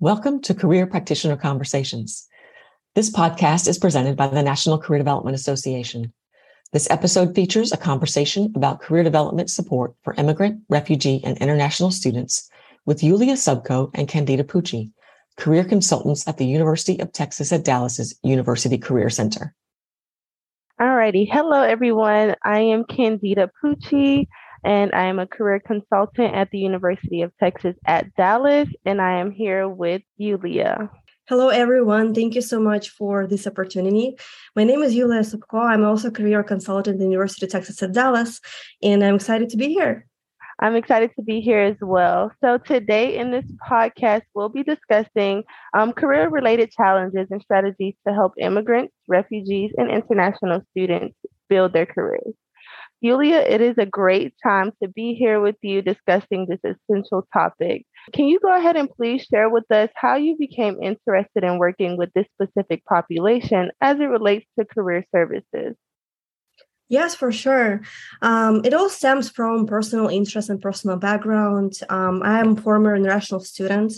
Welcome to Career Practitioner Conversations. This podcast is presented by the National Career Development Association. This episode features a conversation about career development support for immigrant, refugee, and international students with Yuliia Sobko and Candida Pouchie, career consultants at the University of Texas at Dallas's University Career Center. Alrighty. Hello, everyone. I am Candida Pouchie and I am a career consultant at the University of Texas at Dallas, and I am here with Yuliia. Hello, everyone. Thank you so much for this opportunity. My name is Yuliia Sobko. I'm also a career consultant at the University of Texas at Dallas, and I'm excited to be here. I'm excited to be here as well. So, today in this podcast, we'll be discussing um, career related challenges and strategies to help immigrants, refugees, and international students build their careers. Julia, it is a great time to be here with you discussing this essential topic. Can you go ahead and please share with us how you became interested in working with this specific population as it relates to career services? Yes, for sure. Um, it all stems from personal interest and personal background. Um, I am former international student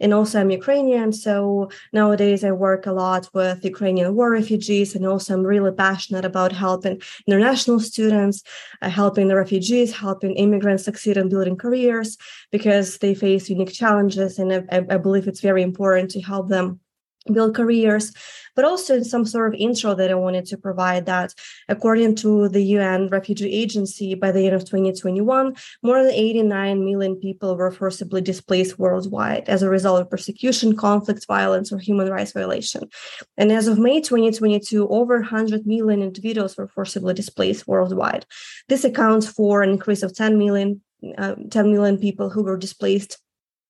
and also I'm Ukrainian. So nowadays I work a lot with Ukrainian war refugees and also I'm really passionate about helping international students, uh, helping the refugees, helping immigrants succeed in building careers because they face unique challenges. And I, I believe it's very important to help them build careers, but also in some sort of intro that I wanted to provide that according to the UN Refugee Agency, by the end of 2021, more than 89 million people were forcibly displaced worldwide as a result of persecution, conflict, violence, or human rights violation. And as of May 2022, over 100 million individuals were forcibly displaced worldwide. This accounts for an increase of 10 million, uh, 10 million people who were displaced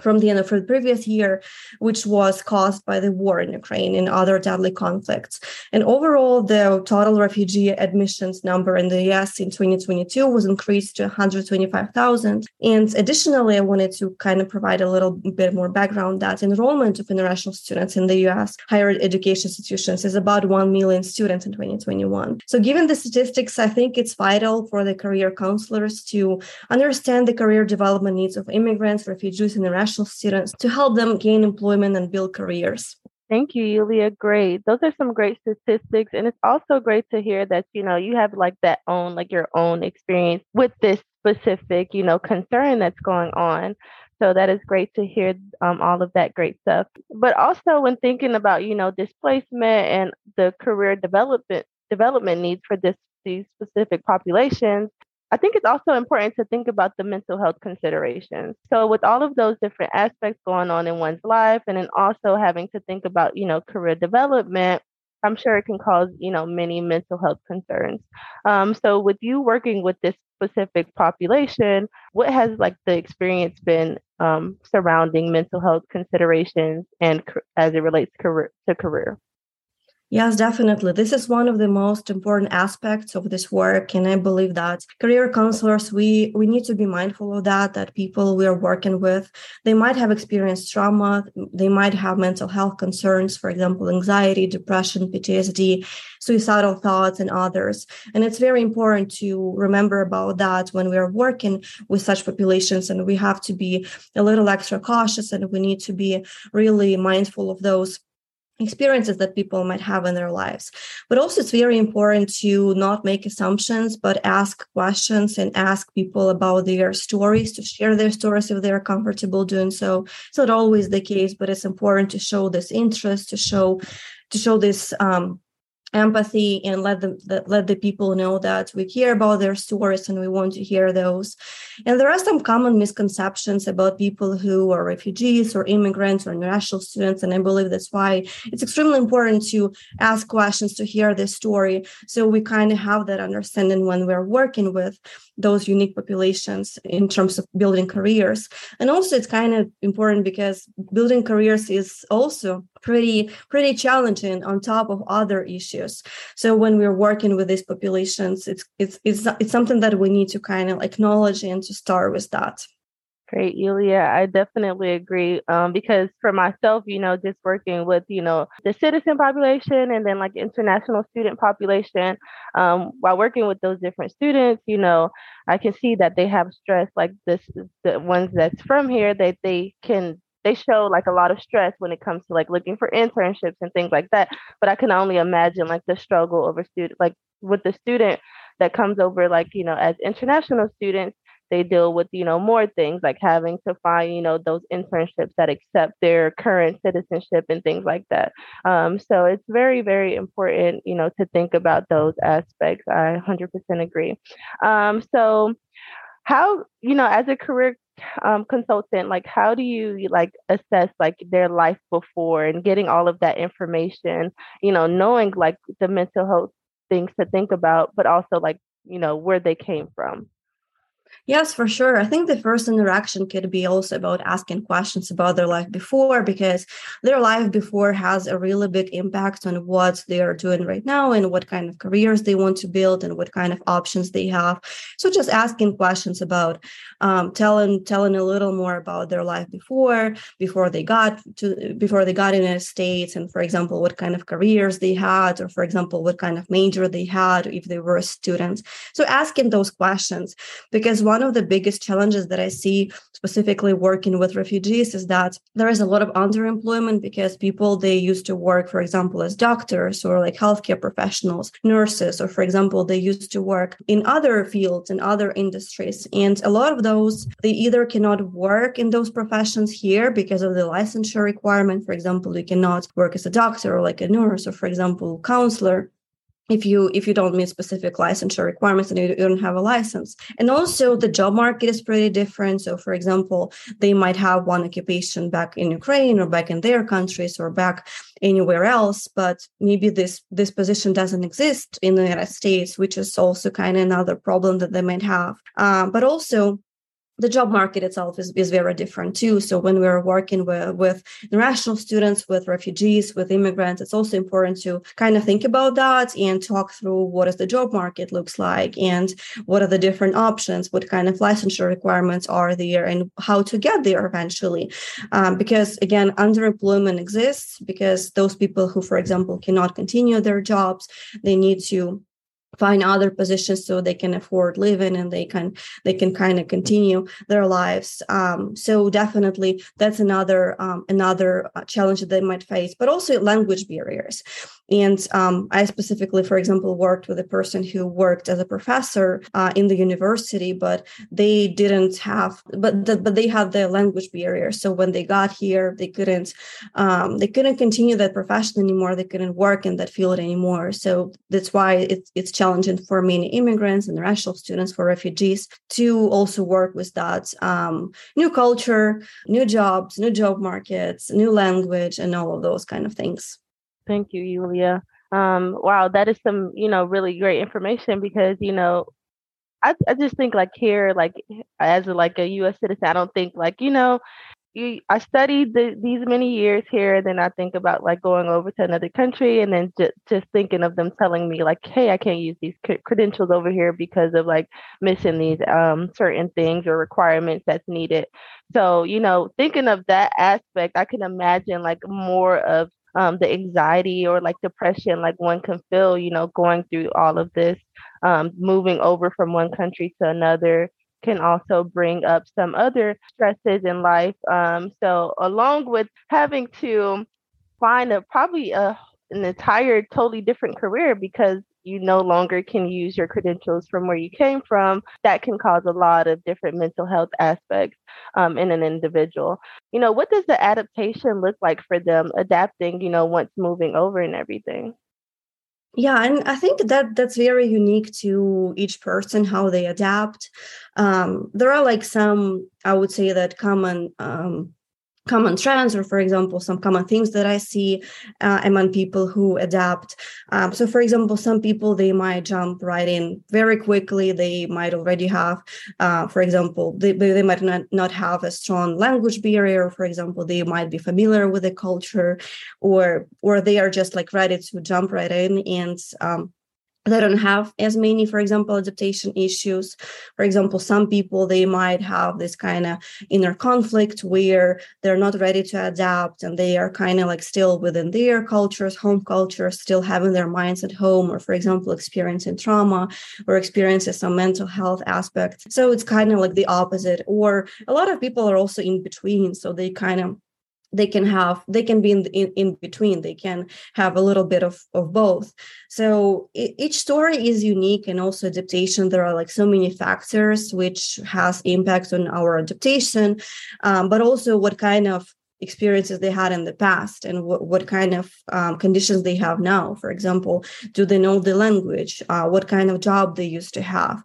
from the end of the previous year, which was caused by the war in Ukraine and other deadly conflicts. And overall, the total refugee admissions number in the US in 2022 was increased to 125,000. And additionally, I wanted to kind of provide a little bit more background that enrollment of international students in the US higher education institutions is about 1 million students in 2021. So given the statistics, I think it's vital for the career counselors to understand the career development needs of immigrants, refugees, and international students to help them gain employment and build careers. Thank you, Yuliia. Great. Those are some great statistics. And it's also great to hear that, you know, you have like that own, like your own experience with this specific, you know, concern that's going on. So that is great to hear um, all of that great stuff. But also when thinking about, you know, displacement and the career development development needs for this these specific populations, I think it's also important to think about the mental health considerations. So, with all of those different aspects going on in one's life, and then also having to think about, you know, career development, I'm sure it can cause, you know, many mental health concerns. Um, so, with you working with this specific population, what has like the experience been um, surrounding mental health considerations and as it relates to career? Yes, definitely. This is one of the most important aspects of this work. And I believe that career counselors, we, we need to be mindful of that, that people we are working with, they might have experienced trauma, they might have mental health concerns, for example, anxiety, depression, PTSD, suicidal thoughts, and others. And it's very important to remember about that when we are working with such populations. And we have to be a little extra cautious and we need to be really mindful of those experiences that people might have in their lives. But also, it's very important to not make assumptions, but ask questions and ask people about their stories, to share their stories if they're comfortable doing so. It's not always the case, but it's important to show this interest, to show to show this um, empathy and let them let the people know that we care about their stories and we want to hear those. And there are some common misconceptions about people who are refugees or immigrants or international students and i believe that's why it's extremely important to ask questions to hear their story so we kind of have that understanding when we're working with those unique populations in terms of building careers. And also it's kind of important because building careers is also pretty pretty challenging on top of other issues so when we're working with these populations it's it's it's, it's something that we need to kind of acknowledge and to start with that Great, Yuliia. I definitely agree. Um, because for myself, you know, just working with, you know, the citizen population and then like international student population, um, while working with those different students, you know, I can see that they have stress like this the ones that's from here, that they can they show like a lot of stress when it comes to like looking for internships and things like that. But I can only imagine like the struggle a student like with the student that comes over like, you know, as international students they deal with you know more things like having to find you know those internships that accept their current citizenship and things like that um, so it's very very important you know to think about those aspects i 100% agree um, so how you know as a career um, consultant like how do you like assess like their life before and getting all of that information you know knowing like the mental health things to think about but also like you know where they came from Yes, for sure. I think the first interaction could be also about asking questions about their life before, because their life before has a really big impact on what they are doing right now and what kind of careers they want to build and what kind of options they have. So just asking questions about um, telling telling a little more about their life before, before they got to before they got in the States, and for example, what kind of careers they had, or for example, what kind of major they had, if they were students. So asking those questions because one of the biggest challenges that I see specifically working with refugees is that there is a lot of underemployment because people they used to work, for example, as doctors or like healthcare professionals, nurses, or for example, they used to work in other fields in other industries. And a lot of those they either cannot work in those professions here because of the licensure requirement. For example, you cannot work as a doctor or like a nurse, or for example, counselor if you if you don't meet specific licensure requirements and you don't have a license. And also the job market is pretty different. So for example they might have one occupation back in ukraine or back in their countries or back anywhere else but maybe this this position doesn't exist in the united states which is also kind of another problem that they might have. Uh, but also the job market itself is, is very different too. So when we're working with, with international students, with refugees, with immigrants, it's also important to kind of think about that and talk through what is the job market looks like and what are the different options, what kind of licensure requirements are there and how to get there eventually. Um, because again, underemployment exists because those people who, for example, cannot continue their jobs, they need to find other positions so they can afford living and they can they can kind of continue their lives. Um, so definitely that's another um, another uh, challenge that they might face but also language barriers and um, I specifically, for example, worked with a person who worked as a professor uh, in the university, but they didn't have, but the, but they had the language barrier. So when they got here, they couldn't um, they couldn't continue that profession anymore. They couldn't work in that field anymore. So that's why it's it's challenging for many immigrants, and international students, for refugees to also work with that um, new culture, new jobs, new job markets, new language, and all of those kind of things. Thank you, Yuliia. Um, wow, that is some, you know, really great information because, you know, I, I just think like here, like as a, like a U.S. citizen, I don't think like you know, you, I studied the, these many years here, and then I think about like going over to another country, and then just just thinking of them telling me like, hey, I can't use these credentials over here because of like missing these um certain things or requirements that's needed. So you know, thinking of that aspect, I can imagine like more of um, the anxiety or like depression like one can feel you know going through all of this um, moving over from one country to another can also bring up some other stresses in life um, so along with having to find a probably a an entire totally different career because you no longer can use your credentials from where you came from, that can cause a lot of different mental health aspects um, in an individual. You know, what does the adaptation look like for them adapting, you know, once moving over and everything? Yeah, and I think that that's very unique to each person how they adapt. Um, there are like some, I would say that common um, common trends or for example some common things that i see uh, among people who adapt. Um, so for example some people they might jump right in very quickly. They might already have uh, for example they, they might not, not have a strong language barrier. For example they might be familiar with the culture or or they are just like ready to jump right in and um, they don't have as many for example adaptation issues. For example some people they might have this kind of inner conflict where they're not ready to adapt and they are kind of like still within their cultures home culture still having their minds at home or for example experiencing trauma or experiencing some mental health aspect. So it's kind of like the opposite or a lot of people are also in between so they kind of they can have they can be in, in, in between. They can have a little bit of, of both. So it, each story is unique and also adaptation. There are like so many factors which has impacts on our adaptation um, but also what kind of experiences they had in the past and what, what kind of um, conditions they have now. For example do they know the language? Uh, what kind of job they used to have?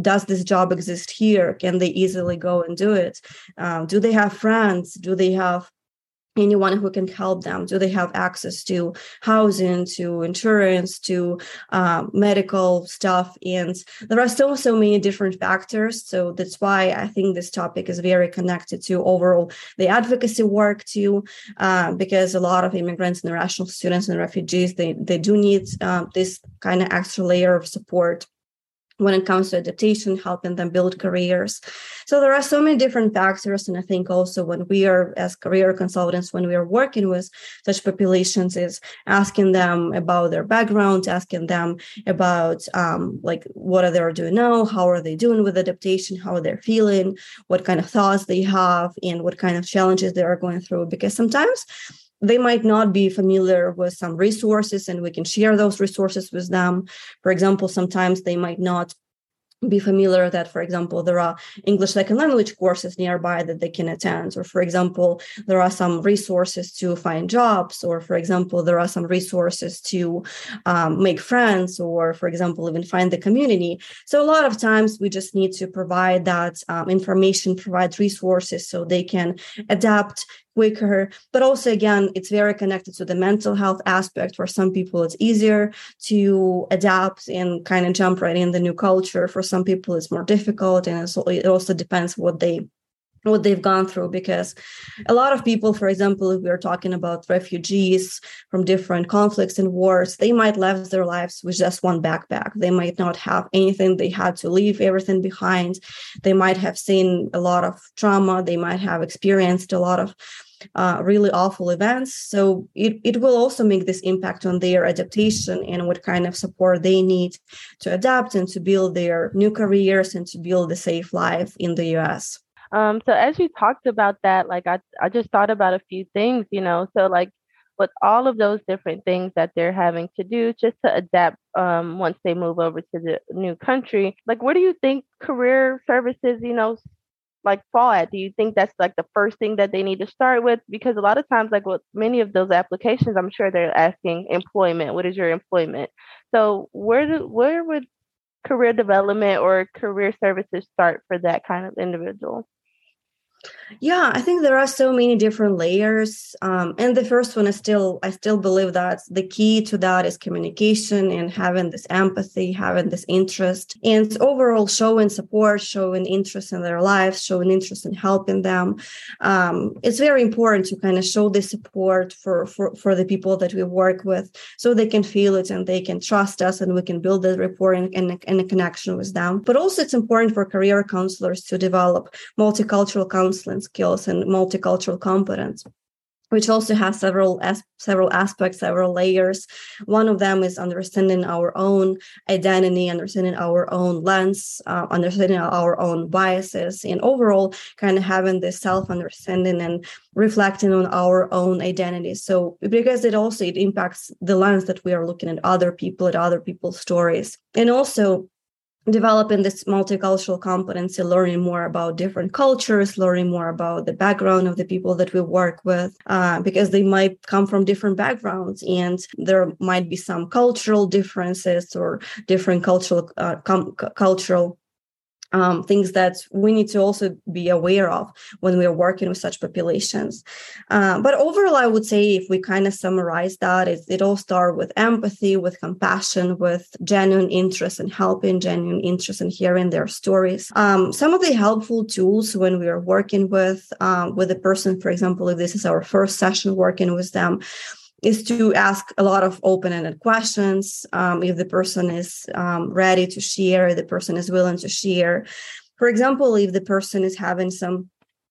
Does this job exist here? Can they easily go and do it? Um, do they have friends? Do they have anyone who can help them? Do they have access to housing to insurance to uh, medical stuff? And there are still so many different factors. So that's why i think this topic is very connected to overall the advocacy work too uh, because a lot of immigrants and international students and refugees they, they do need uh, this kind of extra layer of support when it comes to adaptation, helping them build careers. So there are so many different factors. And I think also when we are as career consultants, when we are working with such populations, is asking them about their background, asking them about um, like what are they doing now, how are they doing with adaptation, how are they feeling, what kind of thoughts they have, and what kind of challenges they are going through. Because sometimes they might not be familiar with some resources and we can share those resources with them. For example sometimes they might not be familiar that for example there are english second language courses nearby that they can attend. Or for example there are some resources to find jobs. Or for example there are some resources to um, make friends. Or for example even find the community. So a lot of times we just need to provide that um, information provide resources so they can adapt quicker but also again it's very connected to the mental health aspect. For some people it's easier to adapt and kind of jump right in the new culture. For some people it's more difficult and it also depends what they what they've gone through because a lot of people for example if we're talking about refugees from different conflicts and wars they might left their lives with just one backpack. They might not have anything. They had to leave everything behind. They might have seen a lot of trauma. They might have experienced a lot of uh, really awful events. So it, it will also make this impact on their adaptation and what kind of support they need to adapt and to build their new careers and to build a safe life in the us um, so as you talked about that, like I, I just thought about a few things, you know. So like with all of those different things that they're having to do just to adapt um, once they move over to the new country, like where do you think career services, you know, like fall at? Do you think that's like the first thing that they need to start with? Because a lot of times, like with many of those applications, I'm sure they're asking employment. What is your employment? So where do where would career development or career services start for that kind of individual? Yeah i think there are so many different layers um, and the first one is still i still believe that the key to that is communication and having this empathy having this interest and overall showing support showing interest in their lives showing interest in helping them. Um, it's very important to kind of show the support for, for for the people that we work with so they can feel it and they can trust us and we can build a rapport and, and, and a connection with them. But also it's important for career counselors to develop multicultural counseling skills and multicultural competence which also has several as, several aspects, several layers. One of them is understanding our own identity, understanding our own lens, uh, understanding our own biases, and overall, kind of having this self understanding and reflecting on our own identity. So, because it also it impacts the lens that we are looking at other people, at other people's stories, and also developing this multicultural competency learning more about different cultures learning more about the background of the people that we work with uh, because they might come from different backgrounds and there might be some cultural differences or different cultural uh, com- cultural um, things that we need to also be aware of when we are working with such populations. Uh, but overall, I would say if we kind of summarize that, it, it all starts with empathy, with compassion, with genuine interest in helping, genuine interest in hearing their stories. Um, some of the helpful tools when we are working with um, with a person, for example, if this is our first session working with them, is to ask a lot of open-ended questions um, if the person is um, ready to share the person is willing to share. For example if the person is having some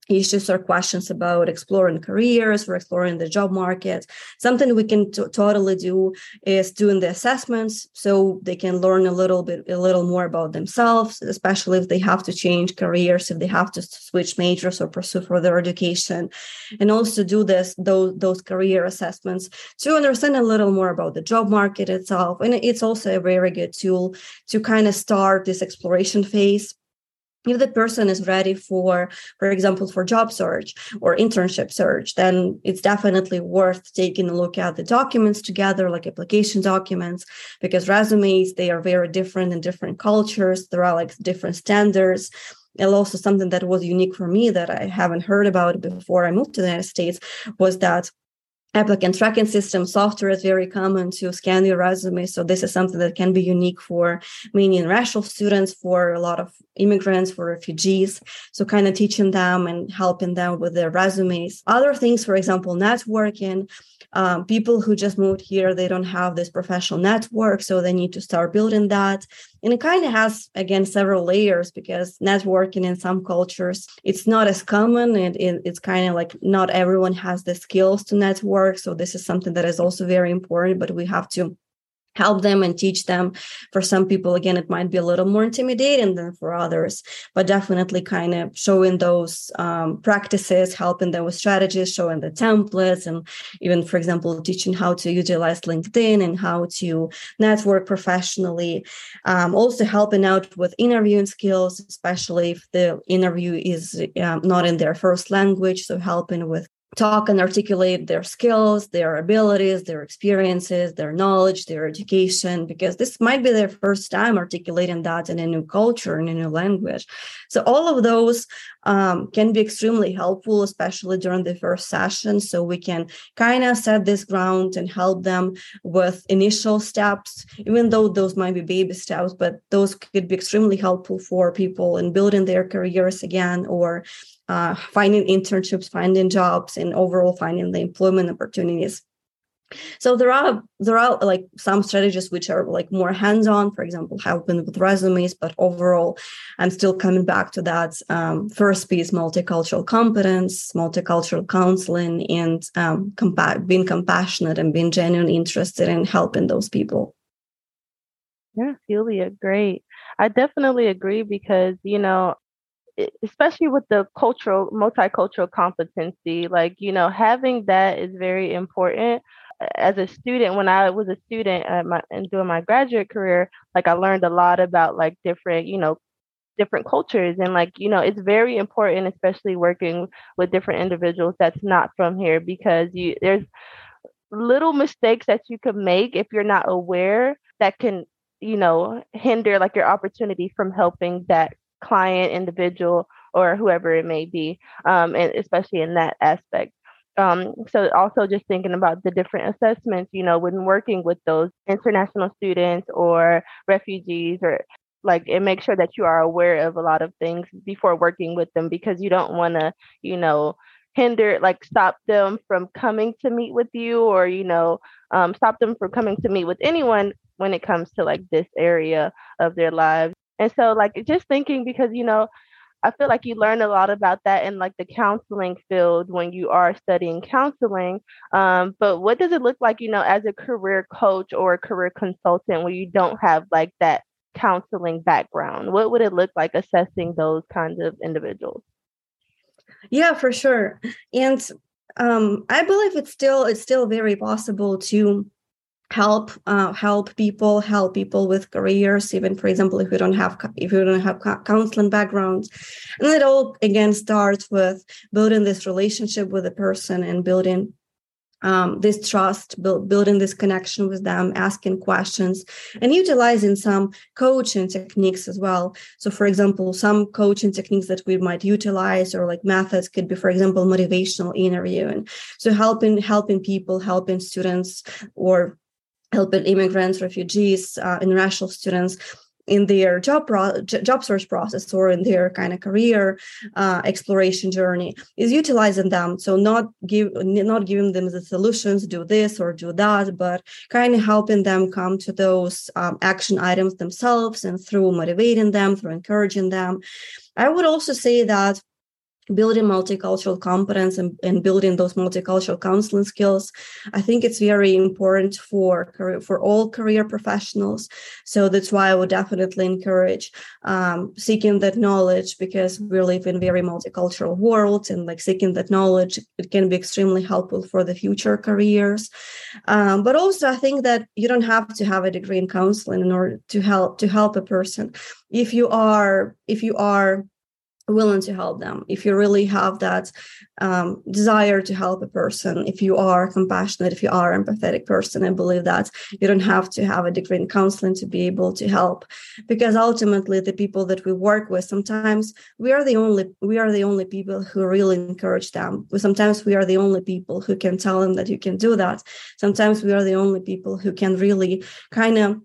issues or questions about exploring careers or exploring the job market. Something we can t- totally do is doing the assessments so they can learn a little bit, a little more about themselves, especially if they have to change careers, if they have to switch majors or pursue further education, and also do this those those career assessments to understand a little more about the job market itself. And it's also a very good tool to kind of start this exploration phase if the person is ready for for example for job search or internship search then it's definitely worth taking a look at the documents together like application documents because resumes they are very different in different cultures. There are like different standards. And also something that was unique for me that i haven't heard about before i moved to the united states was that applicant tracking system software is very common to scan your resume so this is something that can be unique for many international students for a lot of immigrants for refugees. So kind of teaching them and helping them with their resumes. Other things for example networking. Um, people who just moved here they don't have this professional network so they need to start building that. And it kind of has again several layers because networking in some cultures it's not as common. And it, it's kind of like not everyone has the skills to network so this is something that is also very important but we have to help them and teach them. For some people again it might be a little more intimidating than for others but definitely kind of showing those um, practices helping them with strategies showing the templates and even for example teaching how to utilize linkedin and how to network professionally. Um, also helping out with interviewing skills especially if the interview is um, not in their first language. So helping with talk and articulate their skills, their abilities, their experiences, their knowledge, their education, because this might be their first time articulating that in a new culture, in a new language. So, all of those um, can be extremely helpful, especially during the first session. So, we can kind of set this ground and help them with initial steps, even though those might be baby steps, but those could be extremely helpful for people in building their careers again or uh, finding internships, finding jobs, and overall finding the employment opportunities. So there are there are like some strategies which are like more hands-on, for example, helping with resumes. But overall, I'm still coming back to that um, first piece: multicultural competence, multicultural counseling, and um, compa- being compassionate and being genuinely interested in helping those people. Yeah, Celia, great. I definitely agree because you know especially with the cultural multicultural competency like you know having that is very important. As a student when i was a student at my and doing my graduate career like i learned a lot about like different you know different cultures. And like you know it's very important especially working with different individuals that's not from here because you there's little mistakes that you could make if you're not aware that can you know hinder like your opportunity from helping that client, individual, or whoever it may be, um, and especially in that aspect. Um, so also just thinking about the different assessments, you know, when working with those international students or refugees or like and make sure that you are aware of a lot of things before working with them because you don't want to, you know, hinder like stop them from coming to meet with you or you know um, stop them from coming to meet with anyone when it comes to like this area of their lives and so, like, just thinking because, you know, I feel like you learn a lot about that in like the counseling field when you are studying counseling. Um, but what does it look like, you know, as a career coach or a career consultant when you don't have like that counseling background? What would it look like assessing those kinds of individuals? Yeah, for sure. And um, I believe it's still it's still very possible to help uh, help people help people with careers even for example if you don't have if you don't have counseling backgrounds. And it all again starts with building this relationship with a person and building um, this trust build, building this connection with them asking questions and utilizing some coaching techniques as well. So for example some coaching techniques that we might utilize or like methods could be for example motivational interviewing. So helping helping people helping students or helping immigrants, refugees, uh, international students in their job pro- job search process or in their kind of career uh, exploration journey is utilizing them. So not give not giving them the solutions do this or do that but kind of helping them come to those um, action items themselves and through motivating them through encouraging them. I would also say that building multicultural competence and, and, building those multicultural counseling skills. I think it's very important for career, for all career professionals. So that's why i would definitely encourage um, seeking that knowledge because we live in very multicultural world and like seeking that knowledge it can be extremely helpful for the future careers. Um, but also i think that you don't have to have a degree in counseling in order to help to help a person. If you are if you are willing to help them. If you really have that um, desire to help a person if you are compassionate if you are empathetic person i believe that you don't have to have a degree in counseling to be able to help. Because ultimately the people that we work with sometimes we are the only we are the only people who really encourage them. Sometimes we are the only people who can tell them that you can do that. Sometimes we are the only people who can really kind of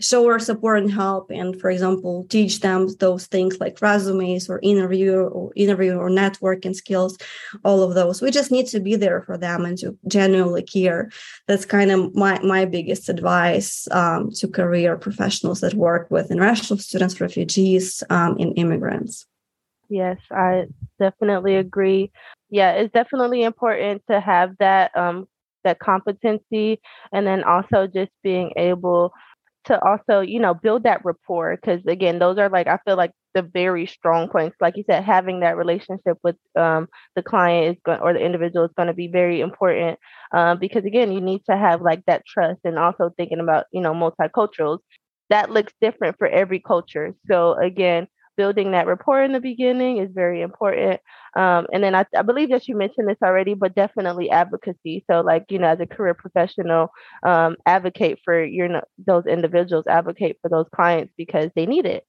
show our support and help and for example teach them those things like resumes or interview or interview or networking skills all of those. We just need to be there for them and to genuinely care. That's kind of my my biggest advice um, to career professionals that work with international students refugees um, and immigrants. Yes i definitely agree. Yeah it's definitely important to have that um that competency and then also just being able to also, you know, build that rapport. Because again, those are like, I feel like the very strong points. Like you said, having that relationship with um, the client is going or the individual is going to be very important. Um, because again, you need to have like that trust and also thinking about, you know, multiculturals. That looks different for every culture. So again, building that rapport in the beginning is very important. Um, and then I, I, believe that you mentioned this already, but definitely advocacy. So, like you know, as a career professional, um, advocate for your those individuals, advocate for those clients because they need it.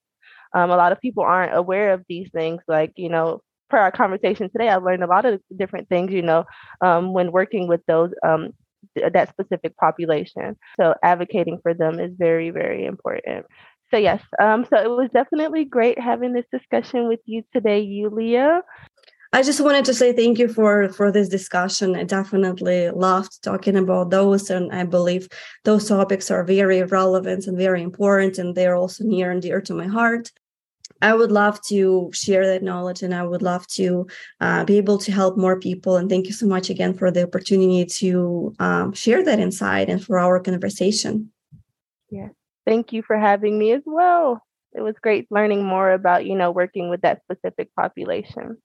Um, a lot of people aren't aware of these things. Like you know, per our conversation today, I've learned a lot of different things. You know, um, when working with those um, that specific population. So advocating for them is very, very important so yes, um, so it was definitely great having this discussion with you today, Yuliia. I just wanted to say thank you for for this discussion. I definitely loved talking about those, and I believe those topics are very relevant and very important, and they're also near and dear to my heart. I would love to share that knowledge, and I would love to uh, be able to help more people. And thank you so much again for the opportunity to um, share that insight and for our conversation. Yeah. Thank you for having me as well. It was great learning more about, you know, working with that specific population.